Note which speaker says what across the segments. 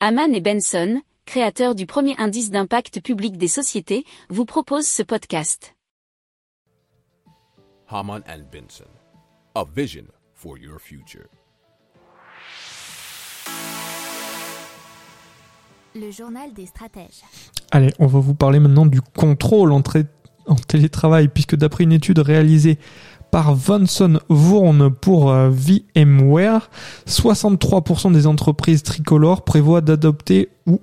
Speaker 1: Haman et Benson, créateurs du premier indice d'impact public des sociétés, vous proposent ce podcast.
Speaker 2: Haman and Benson, a vision for your future.
Speaker 3: Le journal des stratèges.
Speaker 4: Allez, on va vous parler maintenant du contrôle en, tra- en télétravail, puisque d'après une étude réalisée par Vanson Vourne pour euh, VMware, 63% des entreprises tricolores prévoient d'adopter ou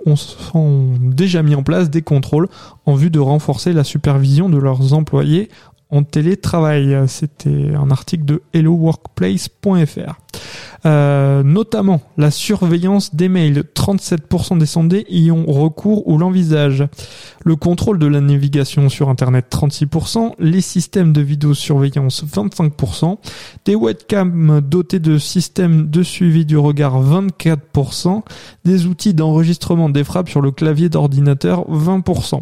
Speaker 4: ont déjà mis en place des contrôles en vue de renforcer la supervision de leurs employés en télétravail. C'était un article de helloworkplace.fr. Euh, notamment la surveillance des mails. 37% des sondés y ont recours ou l'envisagent. Le contrôle de la navigation sur Internet, 36%. Les systèmes de vidéosurveillance, 25%. Des webcams dotés de systèmes de suivi du regard, 24%. Des outils d'enregistrement des frappes sur le clavier d'ordinateur, 20%.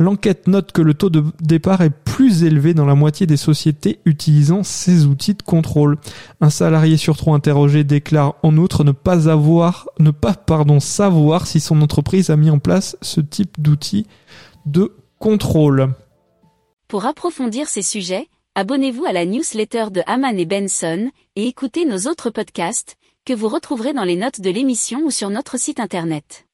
Speaker 4: L'enquête note que le taux de départ est plus élevé dans la moitié des sociétés utilisant ces outils de contrôle. Un salarié sur trois interrogé déclare en outre ne pas avoir, ne pas, pardon, savoir si son entreprise a mis en place ce type d'outils de contrôle.
Speaker 1: Pour approfondir ces sujets, abonnez-vous à la newsletter de Haman et Benson et écoutez nos autres podcasts que vous retrouverez dans les notes de l'émission ou sur notre site internet.